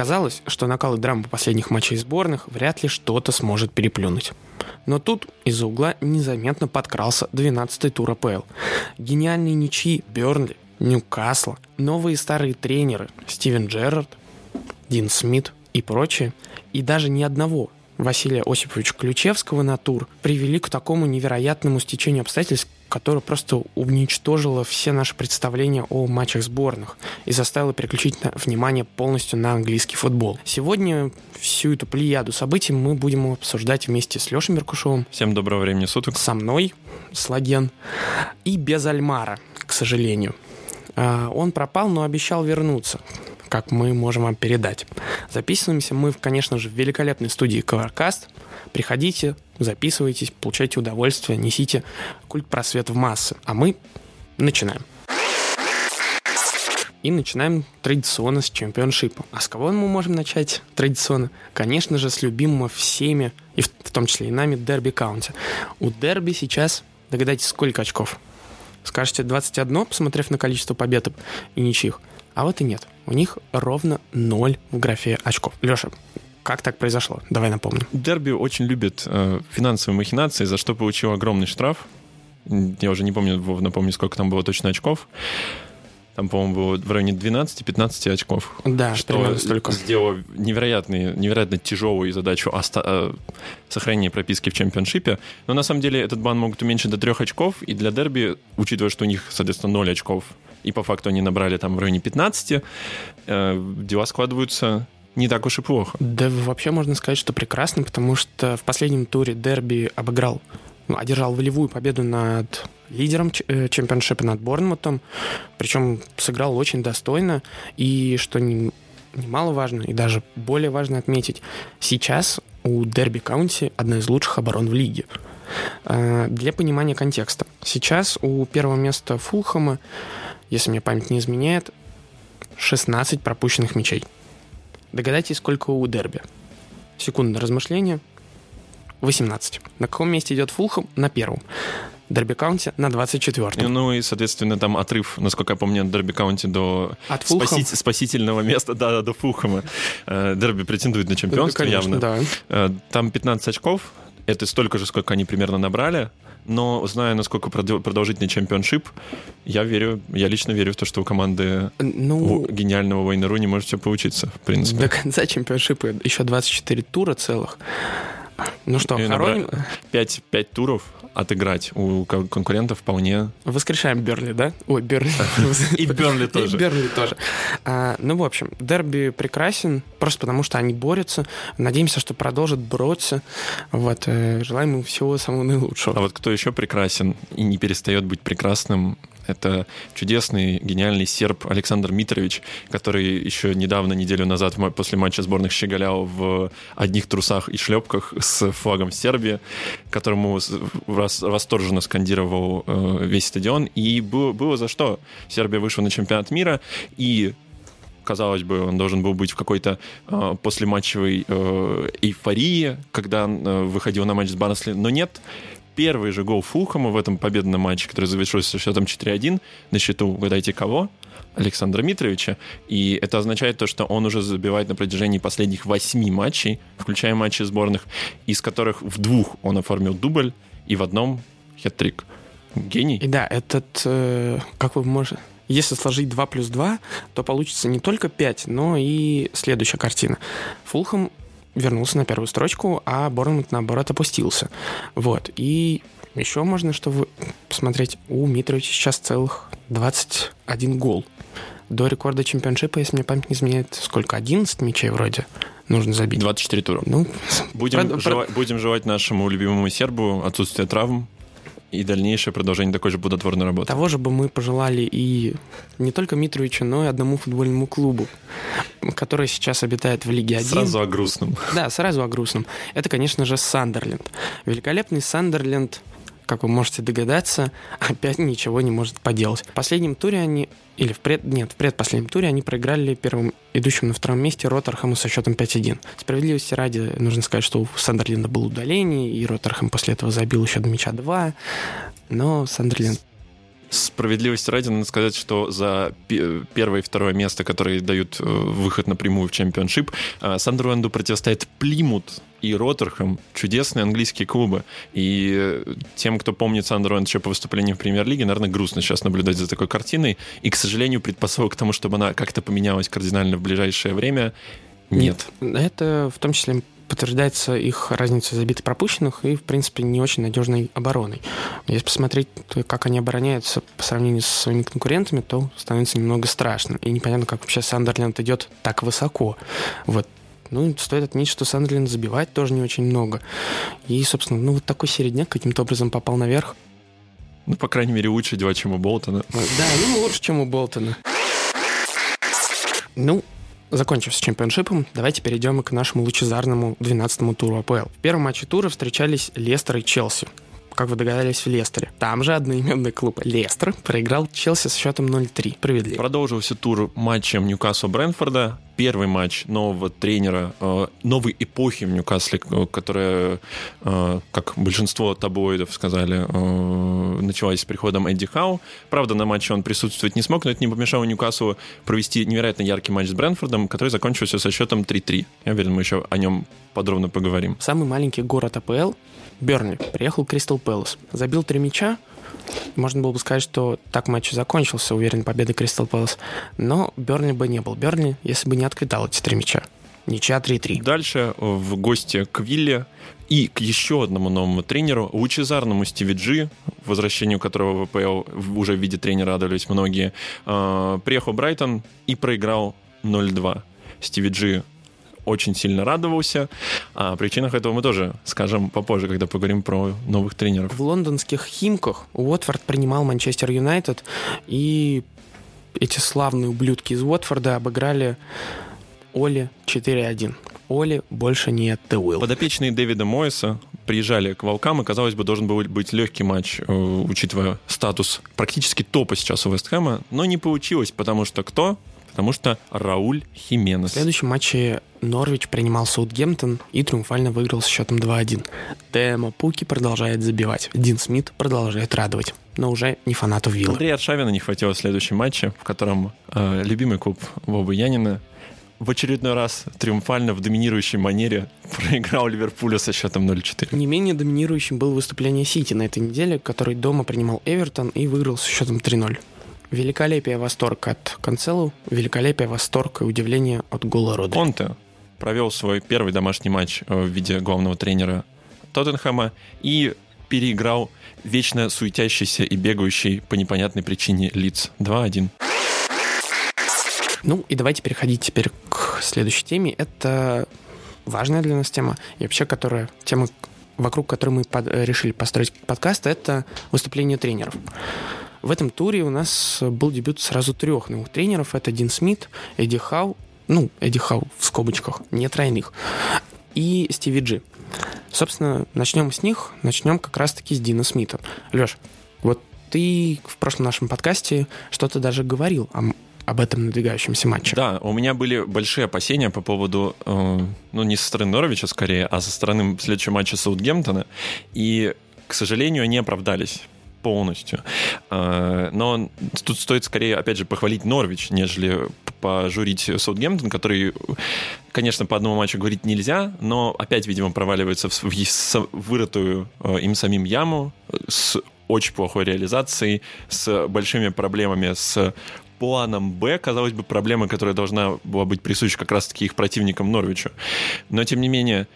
Казалось, что накал и драма последних матчей сборных вряд ли что-то сможет переплюнуть. Но тут из-за угла незаметно подкрался 12-й тур АПЛ. Гениальные ничьи Бернли, Ньюкасла, новые старые тренеры Стивен Джерард, Дин Смит и прочие, и даже ни одного Василия Осиповича Ключевского на тур привели к такому невероятному стечению обстоятельств, которое просто уничтожило все наши представления о матчах сборных и заставило переключить внимание полностью на английский футбол. Сегодня всю эту плеяду событий мы будем обсуждать вместе с Лешей Меркушевым. Всем доброго времени суток. Со мной, Слаген. И без Альмара, к сожалению. А, он пропал, но обещал вернуться как мы можем вам передать. Записываемся мы, конечно же, в великолепной студии Covercast. Приходите, записывайтесь, получайте удовольствие, несите культ просвет в массы. А мы начинаем. И начинаем традиционно с чемпионшипа. А с кого мы можем начать традиционно? Конечно же, с любимого всеми, и в, в том числе и нами, Дерби Каунти. У Дерби сейчас, догадайтесь, сколько очков? Скажете 21, посмотрев на количество побед и ничьих. А вот и нет. У них ровно ноль в графе очков. Леша, как так произошло? Давай напомним. Дерби очень любит э, финансовые махинации, за что получил огромный штраф. Я уже не помню, напомню, сколько там было точно очков. Там, по-моему, было в районе 12-15 очков. Да, что столько. сделало невероятный, невероятно тяжелую задачу оста- э, сохранения прописки в чемпионшипе. Но на самом деле этот бан могут уменьшить до трех очков, и для дерби, учитывая, что у них, соответственно, 0 очков, и по факту они набрали там в районе 15, э, дела складываются не так уж и плохо. Да вообще можно сказать, что прекрасно, потому что в последнем туре дерби обыграл, ну, одержал волевую победу над лидером э, чемпионшипа, над Борнмутом, причем сыграл очень достойно, и что не, немаловажно, и даже более важно отметить, сейчас у Дерби Каунти одна из лучших оборон в лиге. Э, для понимания контекста. Сейчас у первого места Фулхэма если мне память не изменяет, 16 пропущенных мячей. Догадайтесь, сколько у Дерби. Секунда размышления. 18. На каком месте идет Фулхэм? На первом. Дерби Каунти на 24 Ну и, соответственно, там отрыв, насколько я помню, от Дерби Каунти до от спаси- спасительного места, да, до Фулхэма. Э, Дерби претендует на чемпионство да, конечно, явно. Да. Э, там 15 очков, это столько же, сколько они примерно набрали но зная, насколько продолжительный чемпионшип, я верю, я лично верю в то, что у команды ну, у гениального Вейна Руни может все получиться, в принципе. До конца чемпионшипа еще 24 тура целых. Ну что, хороним? 5, 5 туров отыграть у конкурентов вполне... Воскрешаем Берли, да? Ой, Берли. И Берли тоже. И Берли тоже. А, ну, в общем, дерби прекрасен, просто потому что они борются. Надеемся, что продолжат бороться. Вот, э, желаем им всего самого наилучшего. А вот кто еще прекрасен и не перестает быть прекрасным, это чудесный, гениальный серб Александр Митрович, который еще недавно, неделю назад, после матча сборных щеголял в одних трусах и шлепках с флагом Сербии, которому восторженно скандировал э, весь стадион. И было, за что. Сербия вышла на чемпионат мира, и казалось бы, он должен был быть в какой-то э, послематчевой э, эйфории, когда э, выходил на матч с Барнсли, но нет первый же гол Фулхэма в этом победном матче, который завершился счетом 4-1, на счету, угадайте кого? Александра Митровича. И это означает то, что он уже забивает на протяжении последних восьми матчей, включая матчи сборных, из которых в двух он оформил дубль, и в одном хет-трик. Гений. И да, этот, э, как вы можете... Если сложить 2 плюс 2, то получится не только 5, но и следующая картина. Фулхэм вернулся на первую строчку, а Борнмут, наоборот, опустился. Вот. И еще можно, что вы посмотреть, у Митровича сейчас целых 21 гол. До рекорда чемпионшипа, если мне память не изменяет, сколько? 11 мячей вроде нужно забить. 24 тура. Ну, будем, про, про... будем желать нашему любимому сербу отсутствия травм, и дальнейшее продолжение такой же плодотворной работы. Того же бы мы пожелали и не только Митровичу, но и одному футбольному клубу, который сейчас обитает в Лиге 1. Сразу о грустном. Да, сразу о грустном. Это, конечно же, Сандерленд. Великолепный Сандерленд как вы можете догадаться, опять ничего не может поделать. В последнем туре они, или в пред, нет, в предпоследнем туре они проиграли первым идущим на втором месте Роттерхэму со счетом 5-1. Справедливости ради, нужно сказать, что у Сандерленда было удаление, и Роттерхэм после этого забил еще до мяча 2, но Сандерленд Справедливости ради, надо сказать, что за первое и второе место, которые дают э, выход напрямую в чемпионшип, э, Сандерленду противостоит Плимут и Роттерхэм, чудесные английские клубы. И э, тем, кто помнит Сандерленд еще по выступлениям в премьер-лиге, наверное, грустно сейчас наблюдать за такой картиной. И, к сожалению, предпосылок к тому, чтобы она как-то поменялась кардинально в ближайшее время, нет. нет. Это в том числе подтверждается их разницей забитых пропущенных и, в принципе, не очень надежной обороной. Если посмотреть, как они обороняются по сравнению с своими конкурентами, то становится немного страшно. И непонятно, как вообще Сандерленд идет так высоко. Вот. Ну, стоит отметить, что Сандерленд забивает тоже не очень много. И, собственно, ну, вот такой середняк каким-то образом попал наверх. Ну, по крайней мере, лучше дела, чем у Болтона. Да, ну, лучше, чем у Болтона. Ну, Закончив с чемпионшипом, давайте перейдем к нашему лучезарному 12-му туру АПЛ. В первом матче тура встречались Лестер и Челси как вы догадались, в Лестере. Там же одноименный клуб Лестер проиграл Челси с счетом 0-3. Справедливо. Продолжился тур матчем Ньюкасла Брэнфорда. Первый матч нового тренера, э, новой эпохи в Ньюкасле, э, которая, э, как большинство таблоидов сказали, началась с приходом Эдди Хау. Правда, на матче он присутствовать не смог, но это не помешало Ньюкаслу провести невероятно яркий матч с Брэнфордом, который закончился со счетом 3-3. Я уверен, мы еще о нем подробно поговорим. Самый маленький город АПЛ Бернли приехал Кристал Пэлас. Забил три мяча. Можно было бы сказать, что так матч закончился, уверен, победой Кристал Пэлас. Но Бернли бы не был Бернли, если бы не открытал эти три мяча. Ничья 3-3. Дальше в гости к Вилле и к еще одному новому тренеру, лучезарному Стиви Джи, возвращению которого в ВПЛ уже в виде тренера радовались многие, а, приехал Брайтон и проиграл 0-2. Стиви Джи очень сильно радовался. О причинах этого мы тоже скажем попозже, когда поговорим про новых тренеров. В лондонских Химках Уотфорд принимал Манчестер Юнайтед, и эти славные ублюдки из Уотфорда обыграли Оли 4-1. Оли больше не The Will. Подопечные Дэвида Мойса приезжали к Волкам, и, казалось бы, должен был быть легкий матч, э, учитывая статус практически топа сейчас у Вестхэма, но не получилось, потому что кто? Потому что Рауль Хименес. В следующем матче Норвич принимал Саутгемптон и триумфально выиграл с счетом 2-1. Тема Пуки продолжает забивать. Дин Смит продолжает радовать но уже не фанатов Виллы. Андрея Аршавина не хватило в следующем матче, в котором э, любимый клуб Вовы Янина в очередной раз триумфально в доминирующей манере проиграл Ливерпулю со счетом 0-4. Не менее доминирующим было выступление Сити на этой неделе, который дома принимал Эвертон и выиграл со счетом 3-0. Великолепие, восторг от Канцелу, великолепие, восторг и удивление от гола Родри. Конте провел свой первый домашний матч э, в виде главного тренера Тоттенхэма и переиграл вечно суетящийся и бегающий по непонятной причине лиц 2-1. Ну и давайте переходить теперь к следующей теме. Это важная для нас тема, и вообще которая, тема, вокруг которой мы под, решили построить подкаст, это выступление тренеров. В этом туре у нас был дебют сразу трех новых тренеров. Это Дин Смит, Эдди Хау, ну, Эдди Хау в скобочках, не тройных, и Стиви Джи. Собственно, начнем с них. Начнем как раз-таки с Дина Смита. Леш, вот ты в прошлом нашем подкасте что-то даже говорил о, об этом надвигающемся матче. Да, у меня были большие опасения по поводу, э, ну, не со стороны Норвича скорее, а со стороны следующего матча Саутгемптона. И, к сожалению, они оправдались полностью. А, но тут стоит скорее, опять же, похвалить Норвич, нежели пожурить Саутгемптон, который, конечно, по одному матчу говорить нельзя, но опять, видимо, проваливается в вырытую а, им самим яму с очень плохой реализацией, с большими проблемами с планом Б, казалось бы, проблема, которая должна была быть присуща как раз-таки их противникам Норвичу. Но, тем не менее,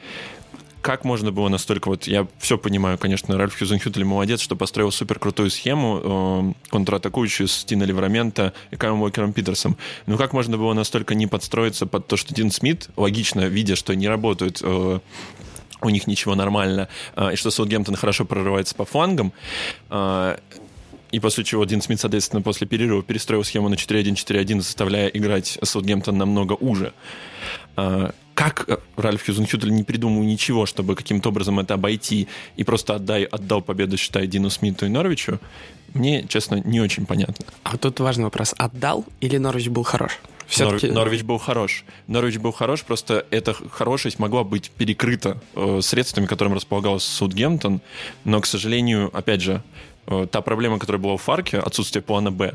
как можно было настолько вот... Я все понимаю, конечно, Ральф Хьюзенхютель молодец, что построил супер крутую схему э, контратакующую с Тино Ливрамента и Каймом Уокером Питерсом. Но как можно было настолько не подстроиться под то, что Дин Смит, логично, видя, что не работают э, у них ничего нормально, э, и что Саутгемптон хорошо прорывается по флангам, э, и после чего Дин Смит, соответственно, после перерыва перестроил схему на 4-1-4-1, заставляя играть Саутгемптон намного уже. Э, как э, Ральф Хьюзенхютель не придумал ничего, чтобы каким-то образом это обойти и просто отдай, отдал победу, считай, Дину Смиту и Норвичу, мне, честно, не очень понятно. А тут важный вопрос. Отдал или Норвич был хорош? Все-таки... Нор, Норвич был хорош. Норвич был хорош, просто эта хорошесть могла быть перекрыта э, средствами, которым располагался Саутгемптон, но, к сожалению, опять же, э, та проблема, которая была в Фарке, отсутствие плана «Б»,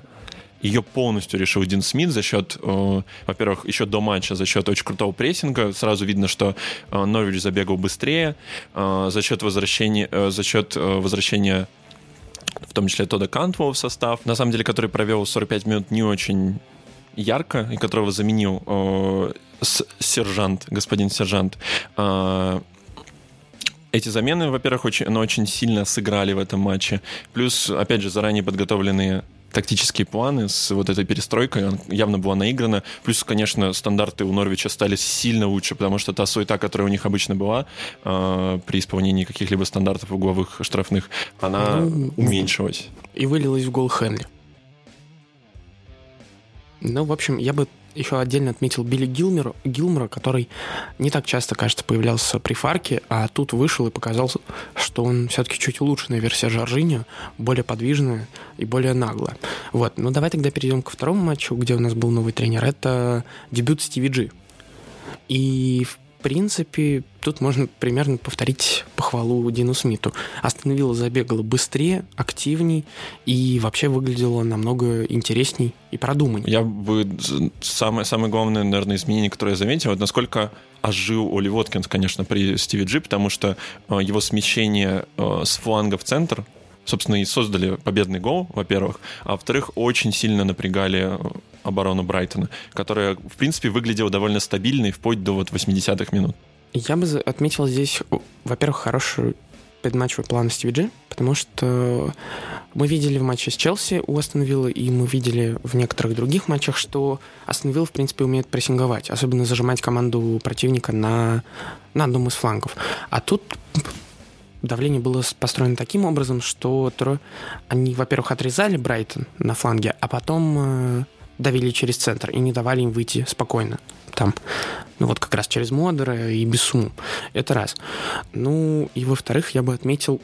ее полностью решил Дин Смит за счет, э, во-первых, еще до матча, за счет очень крутого прессинга. Сразу видно, что э, Норвич забегал быстрее, э, за счет возвращения, э, за счет возвращения в том числе Тода Кантвелла в состав, на самом деле, который провел 45 минут не очень ярко, и которого заменил сержант, господин сержант. Эти замены, во-первых, очень, но очень сильно сыграли в этом матче. Плюс, опять же, заранее подготовленные тактические планы с вот этой перестройкой, он явно была наиграна. Плюс, конечно, стандарты у Норвича стали сильно лучше, потому что та суета, которая у них обычно была э, при исполнении каких-либо стандартов угловых штрафных, она ну, уменьшилась. И вылилась в гол Хенли. Ну, в общем, я бы еще отдельно отметил Билли Гилмера, Гилмера, который не так часто, кажется, появлялся при Фарке, а тут вышел и показал, что он все-таки чуть улучшенная версия Жоржиньо, более подвижная и более наглая. Вот, ну давай тогда перейдем ко второму матчу, где у нас был новый тренер. Это дебют Стиви Джи. И, в принципе, тут можно примерно повторить похвалу Дину Смиту. Остановила, забегала быстрее, активней и вообще выглядела намного интересней и продуманней. Я бы... Самое, самое главное, наверное, изменение, которое я заметил, это насколько ожил Оли Воткинс, конечно, при Стиви Джи, потому что э, его смещение э, с фланга в центр собственно, и создали победный гол, во-первых, а во-вторых, очень сильно напрягали э, оборону Брайтона, которая, в принципе, выглядела довольно стабильной вплоть до вот 80-х минут. Я бы отметил здесь, во-первых, хороший предматчевый план Стиви Джи, потому что мы видели в матче с Челси у Астон Виллы, и мы видели в некоторых других матчах, что Астон Вилла, в принципе, умеет прессинговать, особенно зажимать команду противника на, на одном из флангов. А тут давление было построено таким образом, что они, во-первых, отрезали Брайтон на фланге, а потом э, давили через центр и не давали им выйти спокойно там. Ну вот как раз через Модера и Бессуму. Это раз. Ну и во-вторых, я бы отметил,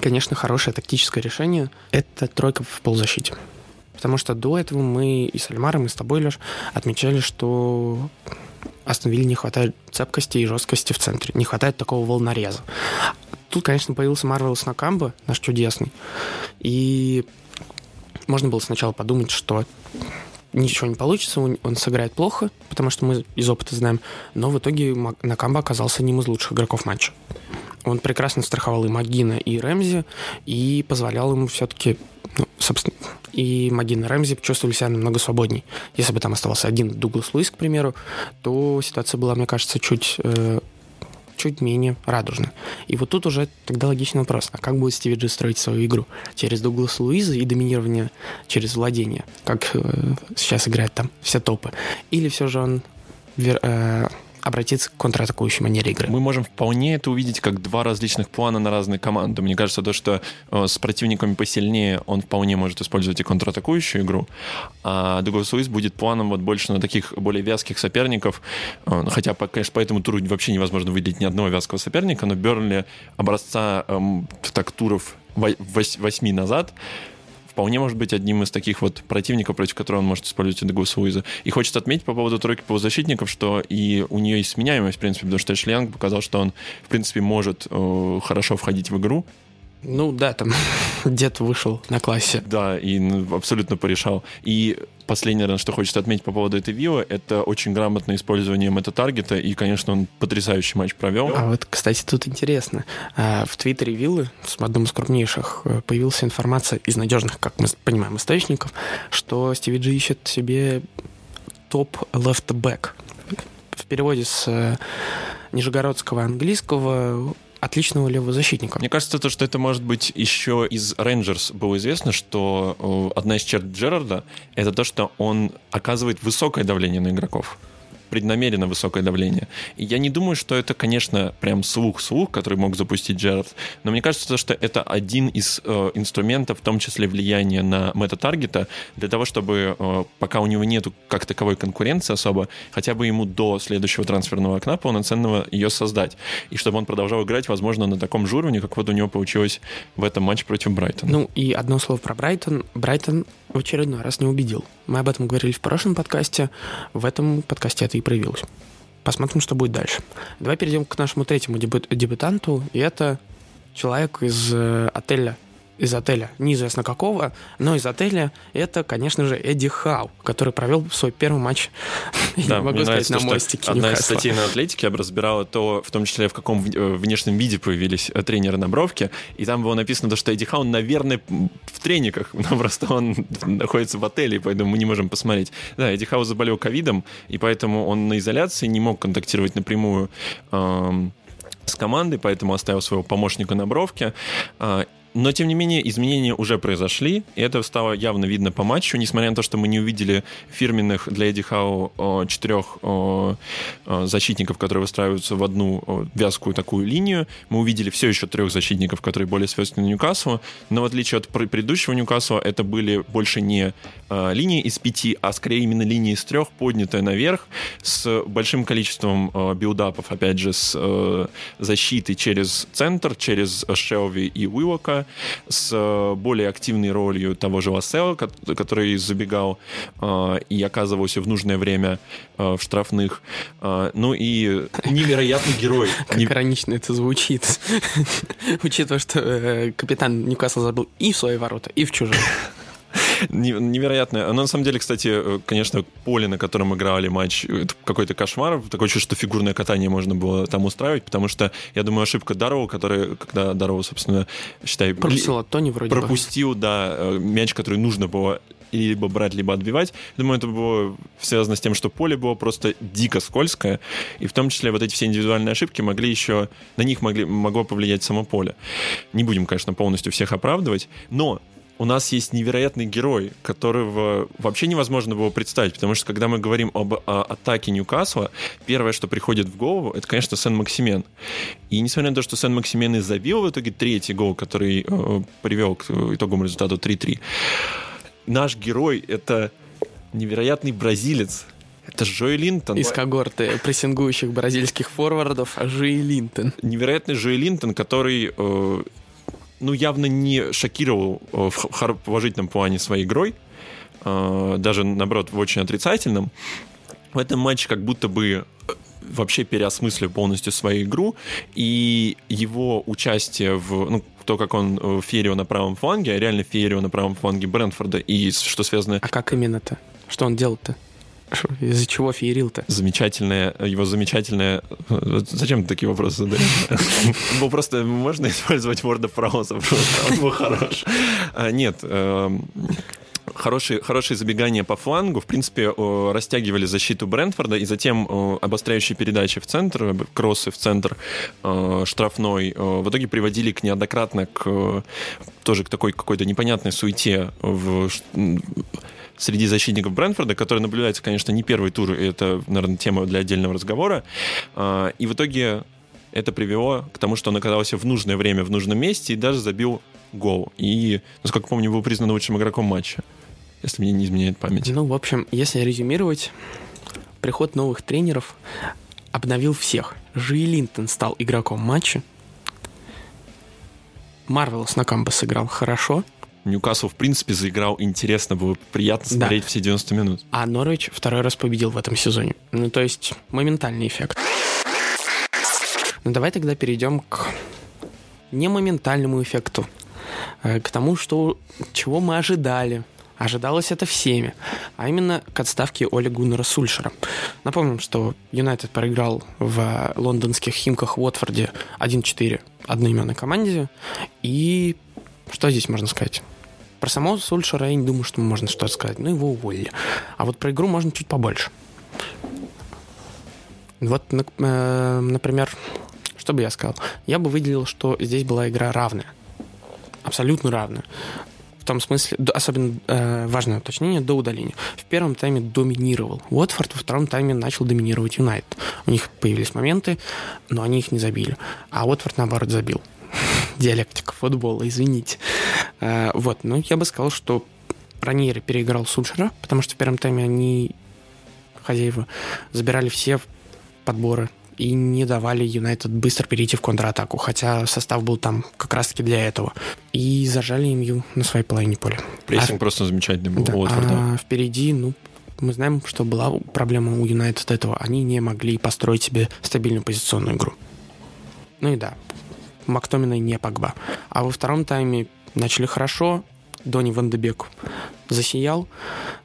конечно, хорошее тактическое решение. Это тройка в полузащите. Потому что до этого мы и с Альмаром, и с тобой, Леш, отмечали, что Астон не хватает цепкости и жесткости в центре. Не хватает такого волнореза. Тут, конечно, появился Марвелс Накамба, наш чудесный. И можно было сначала подумать, что ничего не получится, он сыграет плохо, потому что мы из опыта знаем. Но в итоге Накамба оказался одним из лучших игроков матча. Он прекрасно страховал и Магина, и Рэмзи, и позволял ему все-таки, ну, собственно, и Магина и Рэмзи чувствовали себя намного свободней. Если бы там оставался один Дуглас Луис, к примеру, то ситуация была, мне кажется, чуть э, чуть менее радужно. И вот тут уже тогда логичный вопрос, а как будет Стиви Джи строить свою игру? Через Дугласа Луиза и доминирование через владение, как э, сейчас играют там все топы? Или все же он э, обратиться к контратакующей манере игры. Мы можем вполне это увидеть как два различных плана на разные команды. Мне кажется, то, что э, с противниками посильнее он вполне может использовать и контратакующую игру, а Дуглас Луис будет планом вот больше на таких более вязких соперников, э, хотя, конечно, по этому туру вообще невозможно выделить ни одного вязкого соперника, но Бернли образца э, так туров восьми назад вполне может быть одним из таких вот противников, против которого он может использовать Эдегуса Уиза. И хочется отметить по поводу тройки полузащитников, что и у нее есть сменяемость, в принципе, потому что Эшли Янг показал, что он, в принципе, может э, хорошо входить в игру, ну да, там дед вышел на классе. Да, и ну, абсолютно порешал. И последнее, наверное, что хочется отметить по поводу этой виллы, это очень грамотное использование мета-таргета, и, конечно, он потрясающий матч провел. А вот, кстати, тут интересно. А, в Твиттере виллы, в одном из крупнейших, э, появилась информация из надежных, как мы понимаем, источников, что Стиви Джи ищет себе топ left back. В переводе с э, нижегородского английского отличного левого защитника. Мне кажется, то, что это может быть еще из Рейнджерс было известно, что э, одна из черт Джерарда — это то, что он оказывает высокое давление на игроков преднамеренно высокое давление. И я не думаю, что это, конечно, прям слух-слух, который мог запустить Джерард, но мне кажется, что это один из э, инструментов, в том числе влияния на мета-таргета, для того, чтобы э, пока у него нету как таковой конкуренции особо, хотя бы ему до следующего трансферного окна полноценного ее создать. И чтобы он продолжал играть, возможно, на таком же уровне, как вот у него получилось в этом матче против Брайтона. Ну и одно слово про Брайтон. Брайтон в очередной раз не убедил. Мы об этом говорили в прошлом подкасте. В этом подкасте это и проявилось. Посмотрим, что будет дальше. Давай перейдем к нашему третьему дебют, дебютанту. И это человек из э, отеля из отеля, неизвестно какого, но из отеля это, конечно же, Эдди Хау, который провел свой первый матч, да, не могу сказать, на мостике Одна из статей на Атлетике разбирала то, в том числе, в каком э, внешнем виде появились э, тренеры на бровке, и там было написано, что Эдди Хау, наверное, в трениках, но просто он находится в отеле, поэтому мы не можем посмотреть. Да, Эдди Хау заболел ковидом, и поэтому он на изоляции не мог контактировать напрямую эм, с командой, поэтому оставил своего помощника на бровке. Но, тем не менее, изменения уже произошли, и это стало явно видно по матчу, несмотря на то, что мы не увидели фирменных для Эдди Хау четырех защитников, которые выстраиваются в одну вязкую такую линию. Мы увидели все еще трех защитников, которые более свойственны Ньюкаслу, но в отличие от предыдущего Ньюкасла, это были больше не а, линии из пяти, а скорее именно линии из трех, поднятая наверх, с большим количеством билдапов, опять же, с защитой через центр, через Шелви и С э, более активной ролью того же Лассела, который забегал э, и оказывался в нужное время э, в штрафных. Ну и невероятный герой. Как иронично это звучит. Учитывая, что капитан Ньюкасла забыл и в свои ворота, и в чужие невероятное. Но на самом деле, кстати, э, конечно, поле, на котором играли матч, какой-то кошмар. Такое чувство, что фигурное катание можно было там устраивать, потому что, я думаю, ошибка Дарова, которая, когда Дарова, собственно, считай... Пропустил от Тони вроде Пропустил, бы. да, э, мяч, который нужно было либо брать, либо отбивать. Думаю, это было связано с тем, что поле было просто дико скользкое, и в том числе вот эти все индивидуальные ошибки могли еще, на них могли, могло повлиять само поле. Не будем, конечно, полностью всех оправдывать, но у нас есть невероятный герой, которого вообще невозможно было представить, потому что когда мы говорим об о, атаке Ньюкасла, первое, что приходит в голову, это, конечно, Сен-Максимен. И несмотря на то, что Сен-Максимен и забил в итоге третий гол, который э, привел к итоговому результату 3-3, наш герой — это невероятный бразилец, это Джои Линтон. Из когорты прессингующих бразильских форвардов Джои Линтон. Невероятный Джои Линтон, который э, ну, явно не шокировал э, в положительном плане своей игрой, э, даже, наоборот, в очень отрицательном. В этом матче как будто бы э, вообще переосмыслил полностью свою игру, и его участие в, ну, то, как он феерил на правом фланге, а реально феерил на правом фланге Брэнфорда, и что связано... А как именно-то? Что он делал-то? Из-за чего феерил-то? Замечательная, его замечательная... Зачем ты такие вопросы задаешь? Ну, просто можно использовать Word of Browser, он был хорош. А, нет, эм, хорошие, хорошие забегания по флангу, в принципе, растягивали защиту Брентфорда, и затем обостряющие передачи в центр, кроссы в центр штрафной, в итоге приводили к неоднократно к тоже к такой какой-то непонятной суете в среди защитников Брэнфорда, который наблюдается, конечно, не первый тур, и это, наверное, тема для отдельного разговора. А, и в итоге это привело к тому, что он оказался в нужное время, в нужном месте и даже забил гол. И, насколько помню, был признан лучшим игроком матча, если мне не изменяет память. Ну, в общем, если резюмировать, приход новых тренеров обновил всех. Жи Линтон стал игроком матча. Марвелс на кампус сыграл хорошо. Ньюкасл, в принципе, заиграл интересно, было приятно смотреть да. все 90 минут. А Норвич второй раз победил в этом сезоне. Ну, то есть, моментальный эффект. Ну, давай тогда перейдем к не моментальному эффекту, э, к тому, что, чего мы ожидали. Ожидалось это всеми, а именно к отставке Оли Гуннера Сульшера. Напомним, что Юнайтед проиграл в лондонских Химках в Уотфорде 1-4 одноименной команде, и что здесь можно сказать? Про самого Сульшера я не думаю, что можно что-то сказать. Ну, его уволили. А вот про игру можно чуть побольше. Вот, э, например, что бы я сказал? Я бы выделил, что здесь была игра равная. Абсолютно равная. В том смысле, особенно э, важное уточнение, до удаления. В первом тайме доминировал Уотфорд, во втором тайме начал доминировать Юнайт. У них появились моменты, но они их не забили. А Уотфорд, наоборот, забил диалектика футбола, извините. А, вот, ну, я бы сказал, что Раньери переиграл Сульшера, потому что в первом тайме они, хозяева, забирали все подборы и не давали Юнайтед быстро перейти в контратаку, хотя состав был там как раз-таки для этого. И зажали их на своей половине поля. Прессинг а, просто замечательный был. Да, Уотфорд, а впереди, ну, мы знаем, что была проблема у Юнайтед этого. Они не могли построить себе стабильную позиционную игру. Ну и да, Мактомина не Погба. А во втором тайме начали хорошо, Дони Вандебек засиял,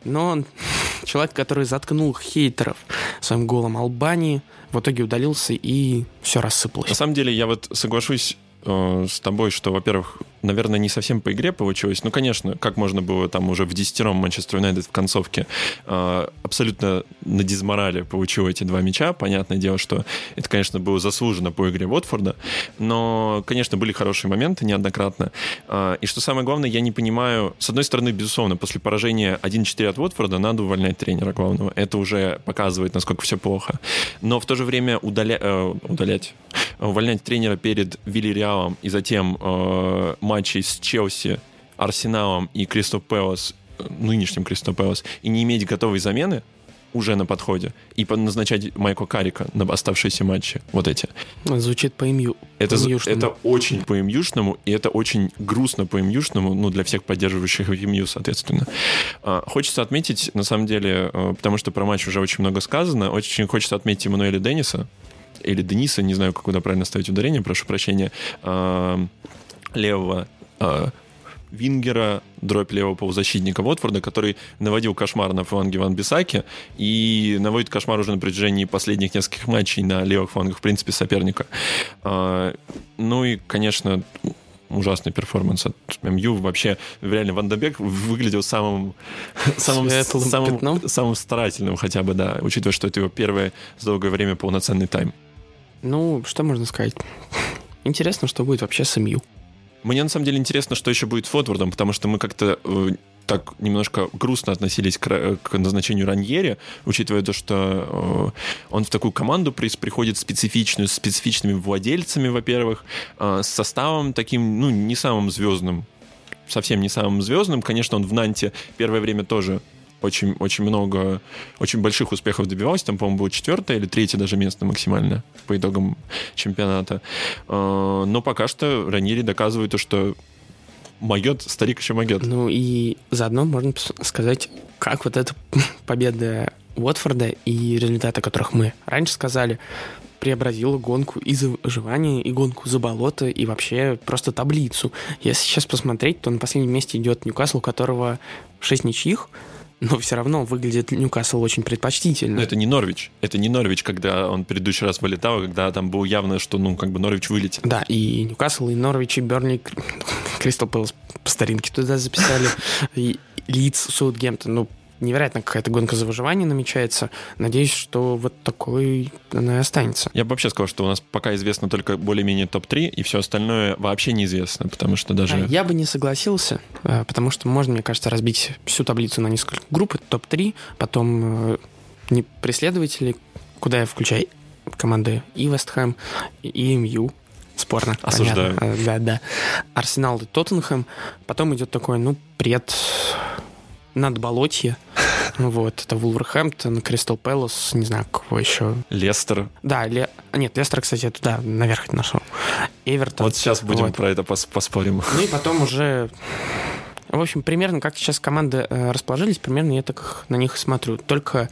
но человек, который заткнул хейтеров своим голом Албании, в итоге удалился и все рассыпалось. На самом деле, я вот соглашусь э, с тобой, что, во-первых, наверное, не совсем по игре получилось. Ну, конечно, как можно было там уже в десятером Манчестер Юнайтед в концовке э, абсолютно на дизморале получил эти два мяча. Понятное дело, что это, конечно, было заслуженно по игре Уотфорда. Но, конечно, были хорошие моменты неоднократно. Э, и что самое главное, я не понимаю... С одной стороны, безусловно, после поражения 1-4 от Уотфорда надо увольнять тренера главного. Это уже показывает, насколько все плохо. Но в то же время удаля... э, удалять... Увольнять тренера перед Вильяреалом и затем э, матчей с Челси, Арсеналом и Кристо Пэлас, нынешним Кристо Пэлас, и не иметь готовой замены, уже на подходе, и назначать Майкла Карика на оставшиеся матчи, вот эти. Звучит по имью. Это, это очень по имьюшному, и это очень грустно по имьюшному, ну, для всех поддерживающих имью, соответственно. А, хочется отметить, на самом деле, а, потому что про матч уже очень много сказано, очень хочется отметить Эммануэля Денниса, или Дениса, не знаю, как куда правильно ставить ударение, прошу прощения, а, левого э, Вингера, дробь левого полузащитника Уотфорда, который наводил кошмар на фланге Ван Бисаки и наводит кошмар уже на протяжении последних нескольких матчей на левых флангах, в принципе, соперника. Э, ну и, конечно, ужасный перформанс от МЮ. Вообще, реально, Ван Дебек выглядел самым, самым, самым, самым старательным хотя бы, да, учитывая, что это его первое за долгое время полноценный тайм. Ну, что можно сказать? Интересно, что будет вообще с МЮ. Мне на самом деле интересно, что еще будет с Фотвордом, потому что мы как-то э, так немножко грустно относились к, к назначению Раньери, учитывая то, что э, он в такую команду при, приходит специфичную, с специфичными владельцами, во-первых, э, с составом таким, ну, не самым звездным, совсем не самым звездным. Конечно, он в Нанте первое время тоже очень, очень много, очень больших успехов добивался. Там, по-моему, было четвертое или третье даже место максимально по итогам чемпионата. А, но пока что Ранили доказывает то, что могет, старик еще могет. Ну и заодно можно сказать, как вот эта победа Уотфорда и результаты, о которых мы раньше сказали, преобразила гонку и за и гонку за болото, и вообще просто таблицу. Если сейчас посмотреть, то на последнем месте идет Ньюкасл, у которого 6 ничьих, но все равно выглядит Ньюкасл очень предпочтительно. Но это не Норвич. Это не Норвич, когда он предыдущий раз вылетал, когда там было явно, что, ну, как бы Норвич вылетит. Да, и Ньюкасл, и Норвич, и Бернли, Кристал Пэлас по старинке туда записали, и Лидс, Саутгемптон. Ну, невероятно какая-то гонка за выживание намечается. Надеюсь, что вот такой она и останется. Я бы вообще сказал, что у нас пока известно только более-менее топ-3, и все остальное вообще неизвестно, потому что даже... Я бы не согласился, э, потому что можно, мне кажется, разбить всю таблицу на несколько групп. топ-3, потом э, не преследователи, куда я включаю команды и Вестхэм, и МЮ, спорно. Осуждаю. Понятно. Э, да, да. Арсенал и Тоттенхэм. Потом идет такой, ну, пред надболотье. Вот, это Вулверхэмптон, Кристал Пэлас, не знаю, кого еще. Лестер. Да, Ле... нет, Лестер, кстати, туда наверх нашел. Эвертон. Вот сейчас будем вот. про это пос поспорим. Ну и потом уже... В общем, примерно как сейчас команды э, расположились, примерно я так на них и смотрю. Только,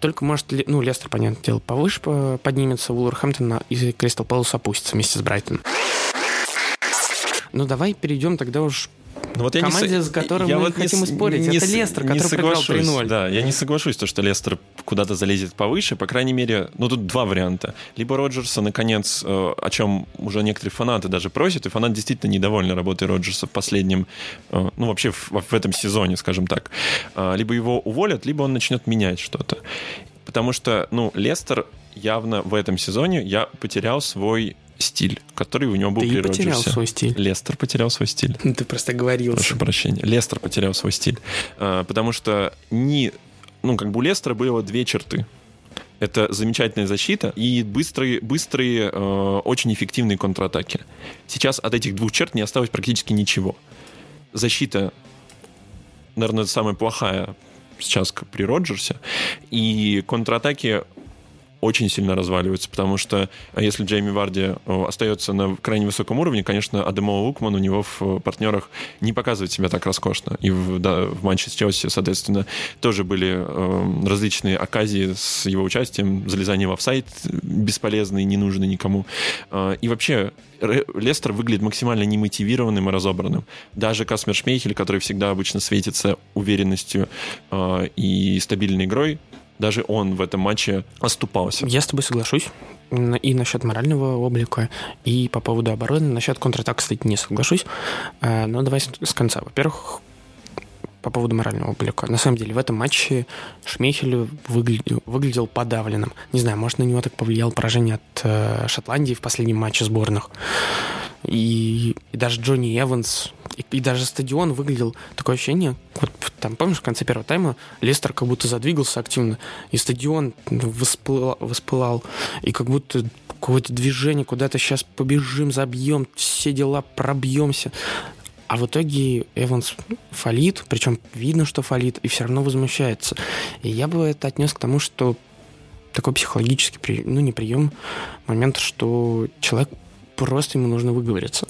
только может, ну, Лестер, понятное дело, повыше поднимется, Вулверхэмптон и Кристал Пэлас опустится вместе с Брайтоном. Ну, давай перейдем тогда уж ну, вот Команде, я не, с которой я мы вот хотим не, спорить. Не, это Лестер, который не проиграл 3-0. Да, я не соглашусь, то, что Лестер куда-то залезет повыше. По крайней мере, ну тут два варианта. Либо Роджерса, наконец, э, о чем уже некоторые фанаты даже просят, и фанат действительно недовольны работой Роджерса в последнем, э, ну вообще в, в этом сезоне, скажем так. А, либо его уволят, либо он начнет менять что-то. Потому что, ну, Лестер явно в этом сезоне я потерял свой стиль, который у него был Ты при потерял свой стиль. Лестер потерял свой стиль. Ты просто говорил. Прошу прощения. Лестер потерял свой стиль. А, потому что ни... Ну, как бы у Лестера было две черты. Это замечательная защита и быстрые, быстрые э, очень эффективные контратаки. Сейчас от этих двух черт не осталось практически ничего. Защита, наверное, самая плохая сейчас при Роджерсе. И контратаки очень сильно разваливаются, потому что а если Джейми Варди остается на крайне высоком уровне, конечно, Адемо Лукман у него в партнерах не показывает себя так роскошно. И в, да, в матче с Челси, соответственно, тоже были э, различные оказии с его участием, залезание в офсайт бесполезный, не нужный никому. Э, и вообще Лестер выглядит максимально немотивированным и разобранным. Даже Касмер Шмейхель, который всегда обычно светится уверенностью э, и стабильной игрой, даже он в этом матче оступался. Я с тобой соглашусь. И насчет морального облика, и по поводу обороны. Насчет контратак, кстати, не соглашусь. Э, но давай с конца. Во-первых, по поводу морального облика. На самом деле, в этом матче Шмейхель выглядел, выглядел подавленным. Не знаю, может, на него так повлияло поражение от э, Шотландии в последнем матче сборных. И, и даже Джонни Эванс, и, и даже стадион выглядел такое ощущение, вот там, помнишь, в конце первого тайма Лестер как будто задвигался активно, и стадион воспылал, воспылал и как будто какое-то движение, куда-то сейчас побежим, забьем, все дела пробьемся. А в итоге Эванс фалит, причем видно, что фалит, и все равно возмущается. И я бы это отнес к тому, что такой психологический, ну не прием, момент, что человек просто ему нужно выговориться.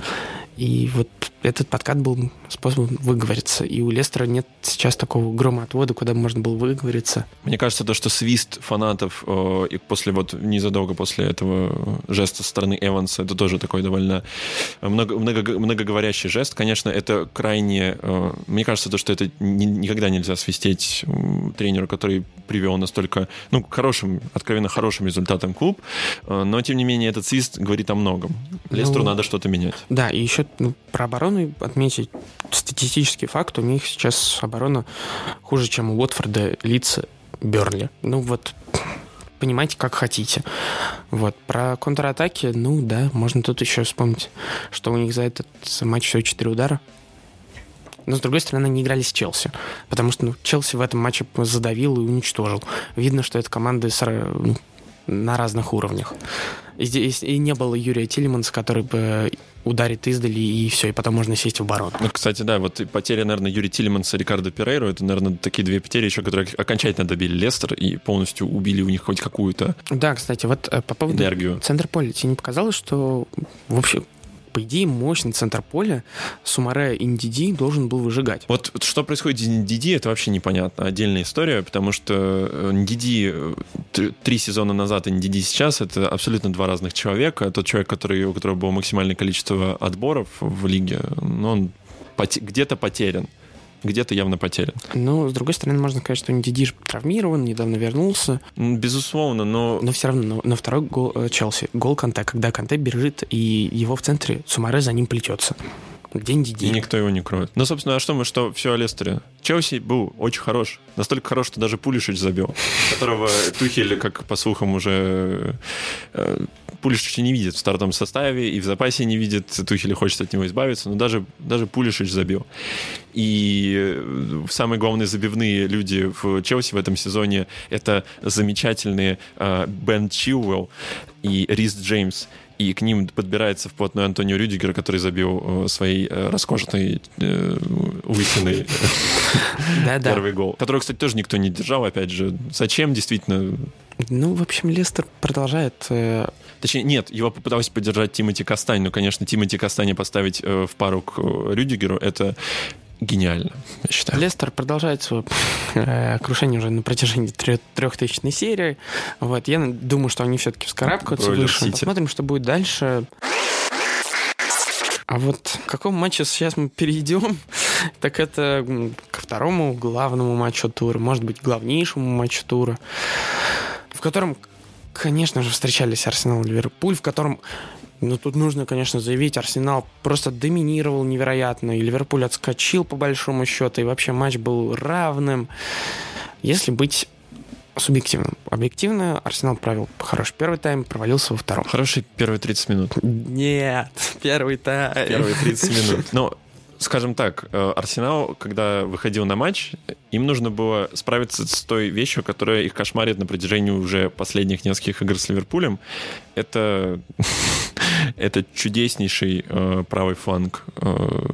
И вот этот подкат был способом выговориться. И у Лестера нет сейчас такого грома отвода, куда можно было выговориться. Мне кажется, то, что свист фанатов э, и после вот незадолго после этого жеста со стороны Эванса, это тоже такой довольно много, много, многоговорящий жест. Конечно, это крайне... Э, мне кажется, то, что это ни, никогда нельзя свистеть тренеру, который привел настолько, ну, хорошим, откровенно хорошим результатом клуб. Э, но, тем не менее, этот свист говорит о многом. Лестеру ну, надо что-то менять. Да, и еще ну, про оборону отметить статистический факт. У них сейчас оборона хуже, чем у Уотфорда, Лица, Берли. Ну вот, понимаете, как хотите. Вот. Про контратаки, ну да, можно тут еще вспомнить, что у них за этот матч всего 4 удара. Но, с другой стороны, они играли с Челси. Потому что ну, Челси в этом матче задавил и уничтожил. Видно, что это команды с, ну, на разных уровнях. И, здесь, и не было Юрия Тилиманса, который бы ударит издали, и все, и потом можно сесть в оборону. Ну, кстати, да, вот потеря, наверное, Юрия Тилеманса и Рикардо Перейро, это, наверное, такие две потери еще, которые окончательно добили Лестер и полностью убили у них хоть какую-то Да, кстати, вот э, по поводу энергию. центра поля, тебе не показалось, что в общем по идее, мощный центр поля Сумаре Ндиди должен был выжигать. Вот что происходит с Ндиди, это вообще непонятно. Отдельная история, потому что э, Ндиди э, три сезона назад и Ндиди сейчас — это абсолютно два разных человека. Тот человек, который, у которого было максимальное количество отборов в лиге, но он где-то потерян где-то явно потерян. Ну, с другой стороны, можно сказать, что Ндидиш травмирован, недавно вернулся. Безусловно, но... Но все равно, на второй гол э, Челси, гол Канте, когда Канте бежит, и его в центре Сумаре за ним плетется. Где Ндиди? И никто его не кроет. Ну, собственно, а что мы, что все о Лестере? Челси был очень хорош. Настолько хорош, что даже Пулишич забил. Которого Тухель, как по слухам, уже э, Пулишич не видит в стартовом составе и в запасе не видит. Тухель хочет от него избавиться, но даже, даже Пулишич забил. И э, самые главные забивные люди в Челси в этом сезоне это замечательные э, Бен Чилвелл и Рис Джеймс и к ним подбирается вплотную Антонио Рюдигер, который забил э, своей э, роскошной э, лысиной первый гол. Который, кстати, тоже никто не держал, опять же. Зачем, действительно? Ну, в общем, Лестер продолжает... Точнее, нет, его попытался поддержать Тимати Кастань, но, конечно, Тимати Кастани поставить в пару к Рюдигеру — это гениально, я считаю. Лестер продолжает свое э, крушение уже на протяжении трехтысячной серии. Вот, я думаю, что они все-таки вскарабкаются Бройлер выше. Сити. Посмотрим, что будет дальше. А вот к какому матчу сейчас мы перейдем, так это ко второму главному матчу тура, может быть, главнейшему матчу тура, в котором, конечно же, встречались Арсенал и Ливерпуль, в котором ну, тут нужно, конечно, заявить, Арсенал просто доминировал невероятно, и Ливерпуль отскочил по большому счету, и вообще матч был равным. Если быть субъективным. Объективно Арсенал провел хороший первый тайм, провалился во втором. Хороший первые 30 минут. Нет, первый тайм. Первые 30 минут. Но скажем так, э, Арсенал, когда выходил на матч, им нужно было справиться с той вещью, которая их кошмарит на протяжении уже последних нескольких игр с Ливерпулем. Это, это чудеснейший э, правый фланг э,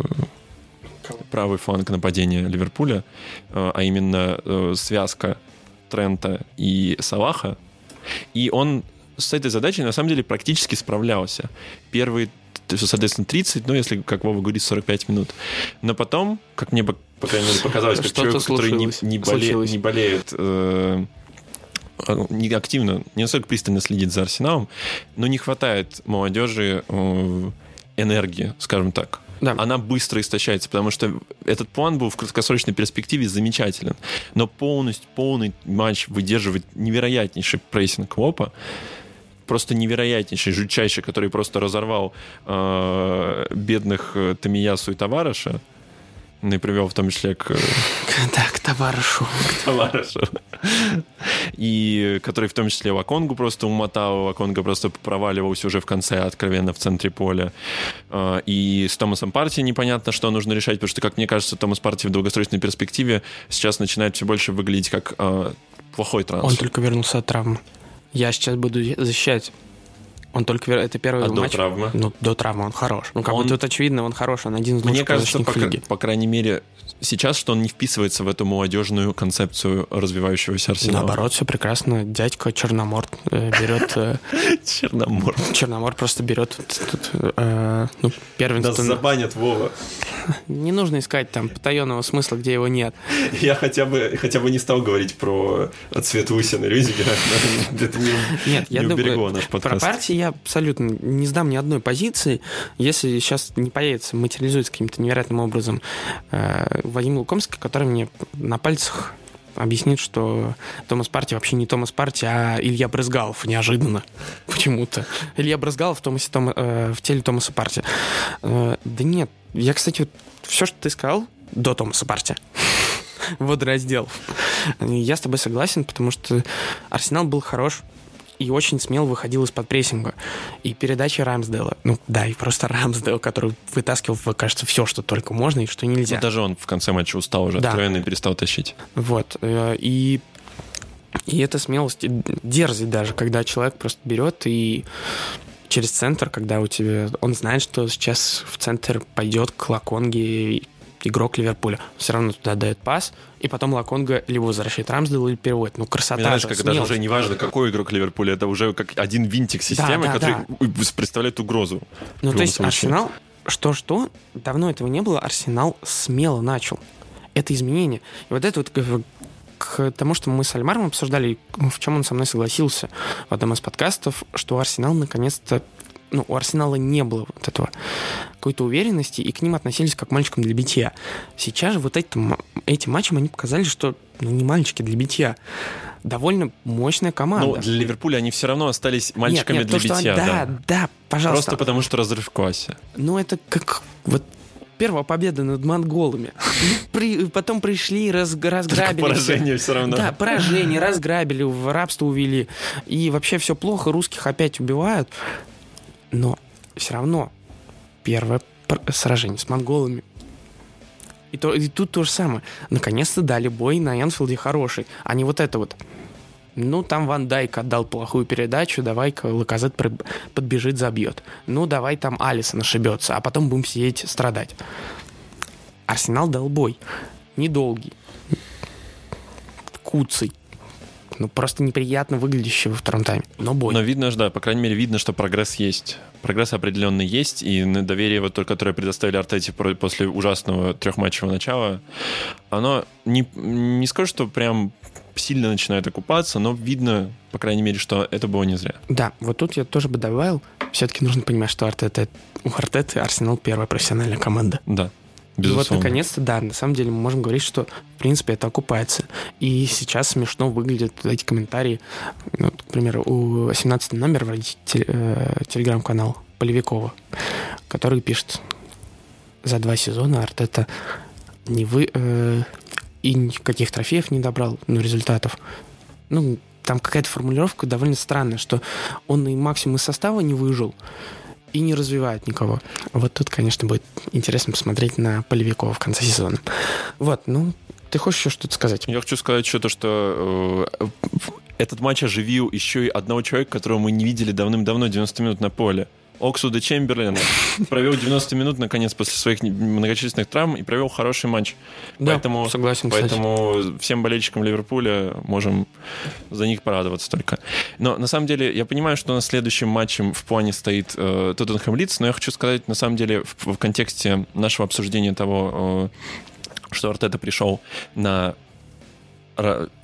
правый фланг нападения Ливерпуля, э, а именно э, связка Трента и Салаха. И он с этой задачей на самом деле практически справлялся. Первые соответственно, 30, ну, если, как Вова говорит, 45 минут. Но потом, как мне, по крайней мере, показалось, как человек, который не, не, боле, не болеет э, не активно, не настолько пристально следит за Арсеналом, но не хватает молодежи э, энергии, скажем так. Да. Она быстро истощается, потому что этот план был в краткосрочной перспективе замечателен. Но полностью, полный матч выдерживает невероятнейший прессинг Лопа, просто невероятнейший, жутчайший, который просто разорвал э, бедных э, Тамиясу и Товарыша. Ну и привел в том числе к... Да, к товарищу. К товарищу. И который в том числе Лаконгу просто умотал, Лаконга просто проваливался уже в конце, откровенно в центре поля. А, и с Томасом Парти непонятно, что нужно решать, потому что, как мне кажется, Томас Парти в долгосрочной перспективе сейчас начинает все больше выглядеть как плохой трансфер. Он только вернулся от травмы. Я сейчас буду защищать он только это первый а матч. до травмы? Ну, до травмы он хорош. Ну, как он... бы тут очевидно, он хорош, он один из лучших Мне кажется, по, лиги. по крайней мере, сейчас, что он не вписывается в эту молодежную концепцию развивающегося арсенала. Наоборот, все прекрасно. Дядька Черномор э, берет... Э, Черномор. Черномор просто берет э, ну, первенство. Нас забанят, Вова. Не нужно искать там потаенного смысла, где его нет. Я хотя бы, хотя бы не стал говорить про цвет Усина Рюдигера. Это не, нет, не я уберегло наш подкаст. Про партии я абсолютно не сдам ни одной позиции. Если сейчас не появится, материализуется каким-то невероятным образом Вадим Лукомский, который мне на пальцах объяснит, что Томас Парти вообще не Томас Парти, а Илья Брызгалов, неожиданно, почему-то. Илья Брызгалов в, Томасе, Том, э, в теле Томаса Парти. Э, да нет, я, кстати, вот все, что ты сказал, до Томаса Парти, водораздел. Я с тобой согласен, потому что Арсенал был хорош и очень смело выходил из-под прессинга. И передача Рамсдела, ну да, и просто Рамсдел, который вытаскивал, кажется, все, что только можно и что нельзя. Ну, даже он в конце матча устал уже, да. откровенно и перестал тащить. Вот, э, и и это смелость, дерзость даже, когда человек просто берет и через центр, когда у тебя... Он знает, что сейчас в центр пойдет к Лаконге игрок Ливерпуля. Все равно туда дает пас, и потом Лаконга либо возвращает Рамсдейл или переводит. Ну, красота Мне нравится, когда уже не важно, какой игрок Ливерпуля, это уже как один винтик системы, да, да, который да. представляет угрозу. Ну, то есть случае. Арсенал, что-что, давно этого не было, Арсенал смело начал. Это изменение. И вот это вот к тому, что мы с Альмаром обсуждали, в чем он со мной согласился в одном из подкастов, что Арсенал наконец-то ну, у Арсенала не было вот этого какой-то уверенности, и к ним относились как к мальчикам для битья. Сейчас же вот этим, этим матчем они показали, что ну, не мальчики для битья. Довольно мощная команда. Но для Ливерпуля они все равно остались мальчиками нет, нет, для то, битья. Что, да, да, да, пожалуйста. Просто потому, что разрыв в классе. Ну, это как вот первая победа над монголами. При, потом пришли, раз, разграбили. Поражение все равно. Да, поражение, разграбили, в рабство увели. И вообще все плохо, русских опять убивают. Но все равно первое сражение с монголами. И, то, и тут то же самое. Наконец-то дали бой на Энфилде хороший, а не вот это вот. Ну, там Ван Дайк отдал плохую передачу, давай-ка Лаказет подбежит, забьет. Ну, давай там Алисон ошибется, а потом будем сидеть страдать. Арсенал дал бой. Недолгий. Куцый ну, просто неприятно выглядящий во втором тайме. Но бой. Но видно, да, по крайней мере, видно, что прогресс есть. Прогресс определенно есть, и на доверие, вот, которое предоставили Артете после ужасного трехматчевого начала, оно не, не скажу, что прям сильно начинает окупаться, но видно, по крайней мере, что это было не зря. Да, вот тут я тоже бы добавил, все-таки нужно понимать, что Артета, у Артеты Арсенал первая профессиональная команда. Да. Безусловно. И вот наконец-то, да, на самом деле мы можем говорить, что в принципе это окупается. И сейчас смешно выглядят эти комментарии. Ну, к примеру, у 18 номер в э, телеграм-канал Полевикова, который пишет за два сезона Артета не вы э, и никаких трофеев не добрал, ну, результатов. Ну, там какая-то формулировка довольно странная, что он и максимум из состава не выжил, и не развивает никого. Вот тут, конечно, будет интересно посмотреть на Полевикова в конце сезона. Вот, ну, ты хочешь еще что-то сказать? Я хочу сказать что-то, что э, этот матч оживил еще и одного человека, которого мы не видели давным-давно 90 минут на поле. Оксуда Чемберлина провел 90 минут, наконец, после своих многочисленных травм и провел хороший матч. Да, поэтому, согласен, Поэтому кстати. всем болельщикам Ливерпуля можем за них порадоваться только. Но на самом деле я понимаю, что на следующем матчем в плане стоит э, Тоттенхэм Лидс, но я хочу сказать, на самом деле, в, в контексте нашего обсуждения того, э, что Артета пришел на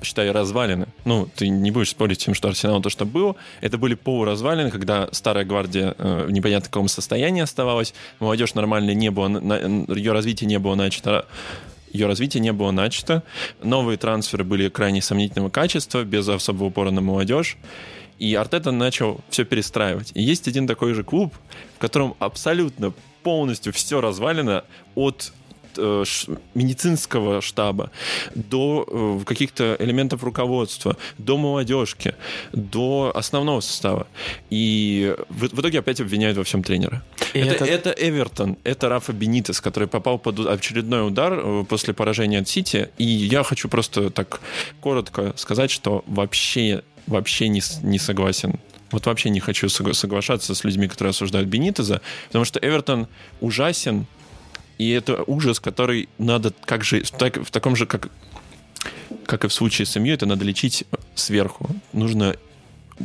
считай, развалины. Ну, ты не будешь спорить с тем, что Арсенал то, что было. Это были полуразвалины, когда старая гвардия э, в непонятном каком состоянии оставалась, молодежь нормально не было, ее развитие не было начато ее развитие не было начато. Новые трансферы были крайне сомнительного качества, без особого упора на молодежь. И Артета начал все перестраивать. И есть один такой же клуб, в котором абсолютно полностью все развалено от э, медицинского штаба до э, каких-то элементов руководства, до молодежки, до основного состава. И в, в итоге опять обвиняют во всем тренера. это, это... это Эвертон, это Рафа Бенитес, который попал под очередной удар э, после поражения от Сити. И я хочу просто так коротко сказать, что вообще вообще не, не согласен вот вообще не хочу соглашаться с людьми, которые осуждают Бенитеза, потому что Эвертон ужасен и это ужас, который надо как же так, в таком же, как как и в случае с семьей, это надо лечить сверху. Нужно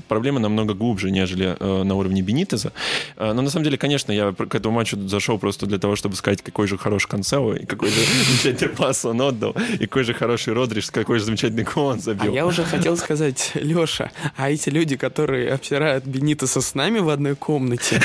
проблема намного глубже, нежели э, на уровне Бенитеза. Э, но на самом деле, конечно, я к этому матчу зашел просто для того, чтобы сказать, какой же хороший Канцео, и какой же замечательный пас он отдал, и какой же хороший Родриш, какой же замечательный гол он забил. А я уже хотел сказать, Леша, а эти люди, которые обсирают Бенитеса с нами в одной комнате,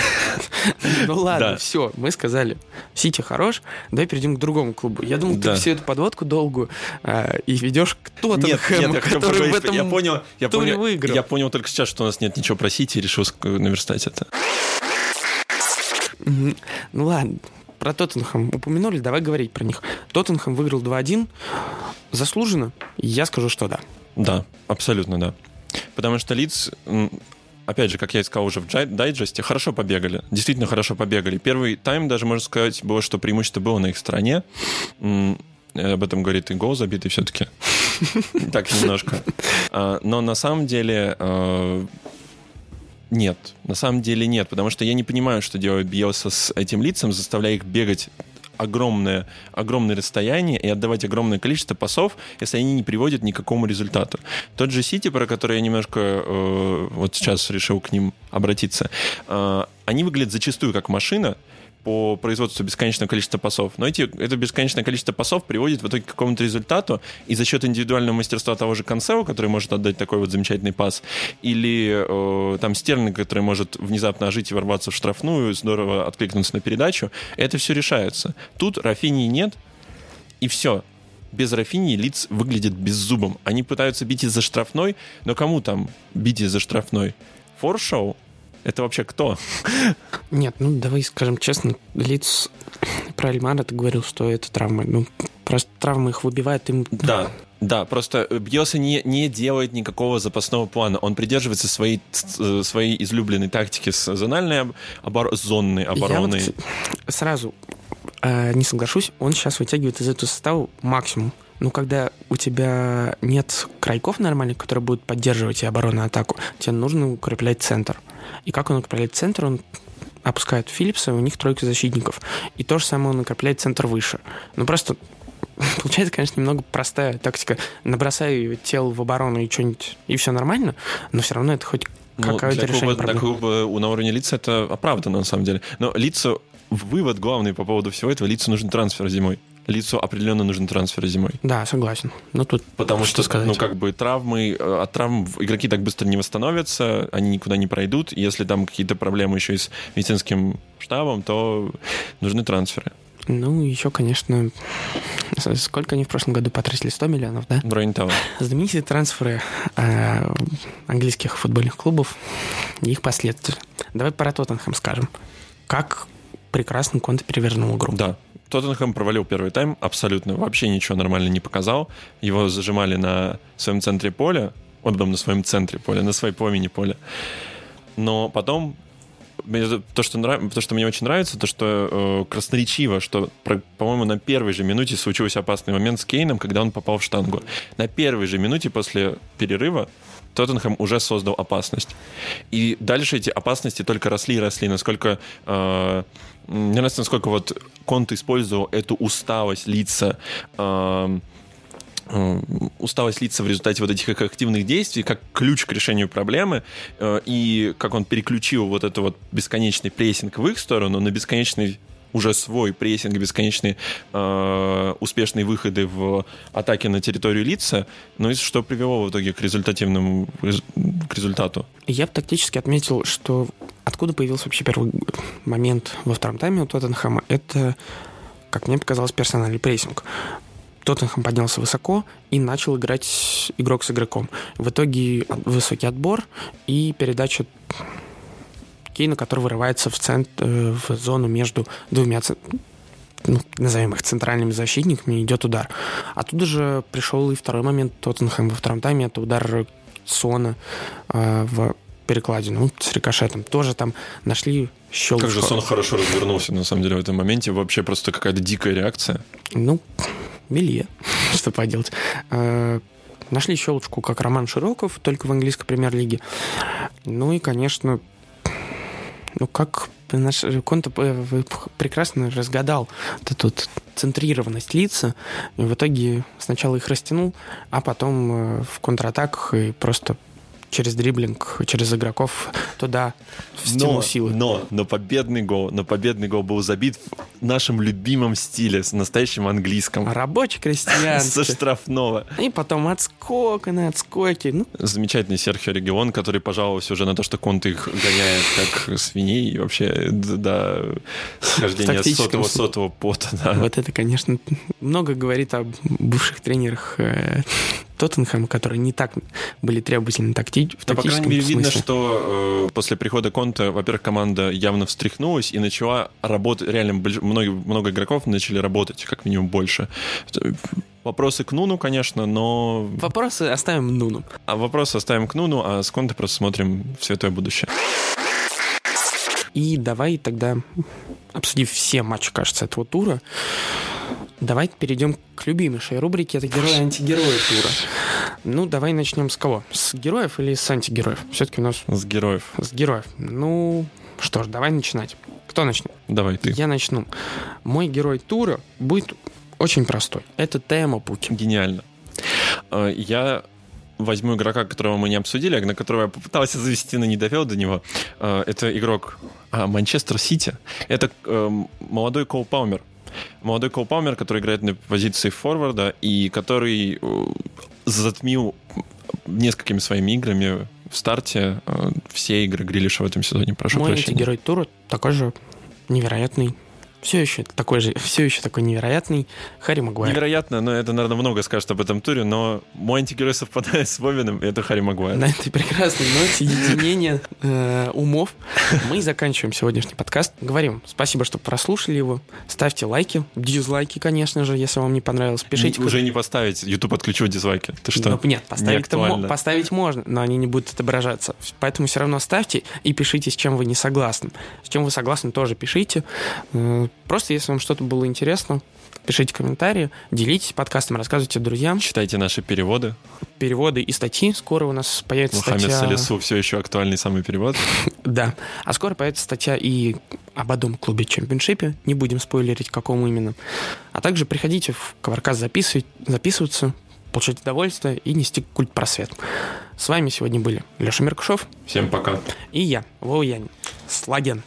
ну ладно, все, мы сказали, Сити хорош, давай перейдем к другому клубу. Я думал, ты всю эту подводку долгую э, и ведешь к Тоттенхэму, который в этом я понял, я понял, Я понял только сейчас, сейчас, что у нас нет ничего про Сити, и решил наверстать это. Ну ладно, про Тоттенхэм упомянули, давай говорить про них. Тоттенхэм выиграл 2-1. Заслуженно? Я скажу, что да. Да, абсолютно да. Потому что Лидс, опять же, как я и сказал уже в дайджесте, хорошо побегали. Действительно хорошо побегали. Первый тайм даже, можно сказать, было, что преимущество было на их стороне. Об этом говорит и гол забитый все-таки. Так, немножко. А, но на самом деле а, нет, на самом деле нет, потому что я не понимаю, что делает Биелса с этим лицом, заставляя их бегать огромное, огромное расстояние и отдавать огромное количество пасов, если они не приводят ни к какому результату. Тот же Сити, про который я немножко э, вот сейчас решил к ним обратиться, э, они выглядят зачастую как машина, по производству бесконечного количества пасов. Но эти, это бесконечное количество пасов приводит в итоге к какому-то результату, и за счет индивидуального мастерства того же Консео, который может отдать такой вот замечательный пас, или э, там Стерлинг, который может внезапно ожить и ворваться в штрафную, здорово откликнуться на передачу, это все решается. Тут Рафини нет, и все без Рафини лиц выглядит беззубым. Они пытаются бить из-за штрафной, но кому там бить из-за штрафной? Форшоу? Это вообще кто? Нет, ну давай скажем честно, лиц про Альмара ты говорил, что это травмы. Ну, просто травмы их выбивают им. Да, да, просто Бьоса не, не делает никакого запасного плана. Он придерживается своей, своей излюбленной тактики с зональной обор... зонной обороной. Я вот сразу э, не соглашусь, он сейчас вытягивает из этого состава максимум. Ну, когда у тебя нет крайков нормальных, которые будут поддерживать и оборону, и атаку, тебе нужно укреплять центр. И как он укрепляет центр, он опускает Филлипса, у них тройка защитников. И то же самое он укрепляет центр выше. Ну, просто получается, конечно, немного простая тактика. Набросай тело в оборону и что-нибудь, и все нормально, но все равно это хоть ну, какое-то решение клуба, Для клуба на уровне лица это оправдано, на самом деле. Но лица, вывод главный по поводу всего этого, лицу нужен трансфер зимой лицу определенно нужен трансфер зимой. Да, согласен. Но тут Потому что, сказать? ну, как бы травмы, э, от травм игроки так быстро не восстановятся, они никуда не пройдут. Если там какие-то проблемы еще и с медицинским штабом, то нужны трансферы. Ну, еще, конечно, сколько они в прошлом году потратили? 100 миллионов, да? В районе того. Знаменитые трансферы э, английских футбольных клубов и их последствия. Давай про Тоттенхэм скажем. Как прекрасно Конте перевернул игру. Да, Тоттенхэм провалил первый тайм, абсолютно вообще ничего нормально не показал. Его зажимали на своем центре поля, он потом на своем центре поля, на своей половине поля. Но потом то, что, нрав... то, что мне очень нравится, то, что э, красноречиво, что, по-моему, на первой же минуте случился опасный момент с Кейном, когда он попал в штангу. На первой же минуте после перерыва Тоттенхэм уже создал опасность. И дальше эти опасности только росли и росли, насколько... Э, мне нравится, насколько вот Конт использовал эту усталость лица э, Э, усталость лица в результате вот этих активных действий как ключ к решению проблемы, э, и как он переключил вот это вот бесконечный прессинг в их сторону на бесконечный уже свой прессинг, бесконечные э, успешные выходы в атаке на территорию лица, ну и что привело в итоге к результативному к результату. Я бы тактически отметил, что откуда появился вообще первый момент во втором тайме у Тоттенхэма, это, как мне показалось, персональный прессинг. Тоттенхэм поднялся высоко и начал играть игрок с игроком. В итоге высокий отбор и передача Кейна, который вырывается в, центр, э, в зону между двумя ну, назовем их центральными защитниками, идет удар. Оттуда же пришел и второй момент Тоттенхэм во втором тайме. Это удар Сона э, в перекладину ну, с рикошетом. Тоже там нашли щелочку. Как же Сон хорошо развернулся, на самом деле, в этом моменте. Вообще просто какая-то дикая реакция. Ну, Мелье, что поделать. Э, нашли щелочку, как Роман Широков, только в английской премьер-лиге. Ну и, конечно, ну как наш Конта прекрасно разгадал вот эту вот центрированность лица. И в итоге сначала их растянул, а потом э, в контратаках и просто через дриблинг, через игроков туда встянул но, силы. Но, но победный гол, но победный гол был забит в нашем любимом стиле, с настоящим английском. Рабочий крестьянский. Со штрафного. И потом отскок на отскоки. Ну. Замечательный Серхио Регион, который пожаловался уже на то, что Конт их гоняет как свиней и вообще до схождения сотого, сотого пота. Да. Вот это, конечно, много говорит о бывших тренерах э, Тоттенхэма, которые не так были требовательны такти... в Но, по крайней мере, видно, что э, после прихода Конта, во-первых, команда явно встряхнулась и начала работать, реально много, много игроков начали работать, как минимум больше. Вопросы к Нуну, конечно, но... Вопросы оставим Нуну. А вопросы оставим к Нуну, а с Конте просто смотрим в светлое будущее. И давай тогда, обсудив все матчи, кажется, этого тура, Давайте перейдем к любимейшей рубрике. Это герои-антигерои тура. Ну, давай начнем с кого? С героев или с антигероев? Все-таки у нас... С героев. С героев. Ну, что ж, давай начинать. Кто начнет? Давай ты. Я начну. Мой герой тура будет очень простой. Это Тема Пуки. Гениально. Э, я возьму игрока, которого мы не обсудили, а на которого я попытался завести, но не довел до него. Э, это игрок а, Манчестер Сити. Это эм, молодой Кол Палмер. Молодой Кол Палмер, который играет на позиции форварда и который э, затмил несколькими своими играми в старте э, все игры Грилиша в этом сезоне. Прошу Мой прощения. антигерой тура такой же невероятный все еще такой же, все еще такой невероятный Харри Магуайр. Невероятно, но это, наверное, много скажет об этом туре, но мой антигерой совпадает с Вовиным, и это Харри Магуайр. На этой прекрасной ноте единения э, умов мы заканчиваем сегодняшний подкаст. Говорим спасибо, что прослушали его. Ставьте лайки, дизлайки, конечно же, если вам не понравилось. Пишите. Не, уже не поставить, YouTube отключил дизлайки. Ты что? Ну, нет, поставить, не поставить можно, но они не будут отображаться. Поэтому все равно ставьте и пишите, с чем вы не согласны. С чем вы согласны, тоже пишите. Просто, если вам что-то было интересно, пишите комментарии, делитесь подкастом, рассказывайте друзьям. Читайте наши переводы. Переводы и статьи. Скоро у нас появится Мухаммед статья... Салису все еще актуальный самый перевод. да. А скоро появится статья и об одном клубе чемпионшипе. Не будем спойлерить, какому именно. А также приходите в записывать, записываться, получать удовольствие и нести культ просвет. С вами сегодня были Леша Меркушев. Всем пока. И я, Вова Янин. Слаген.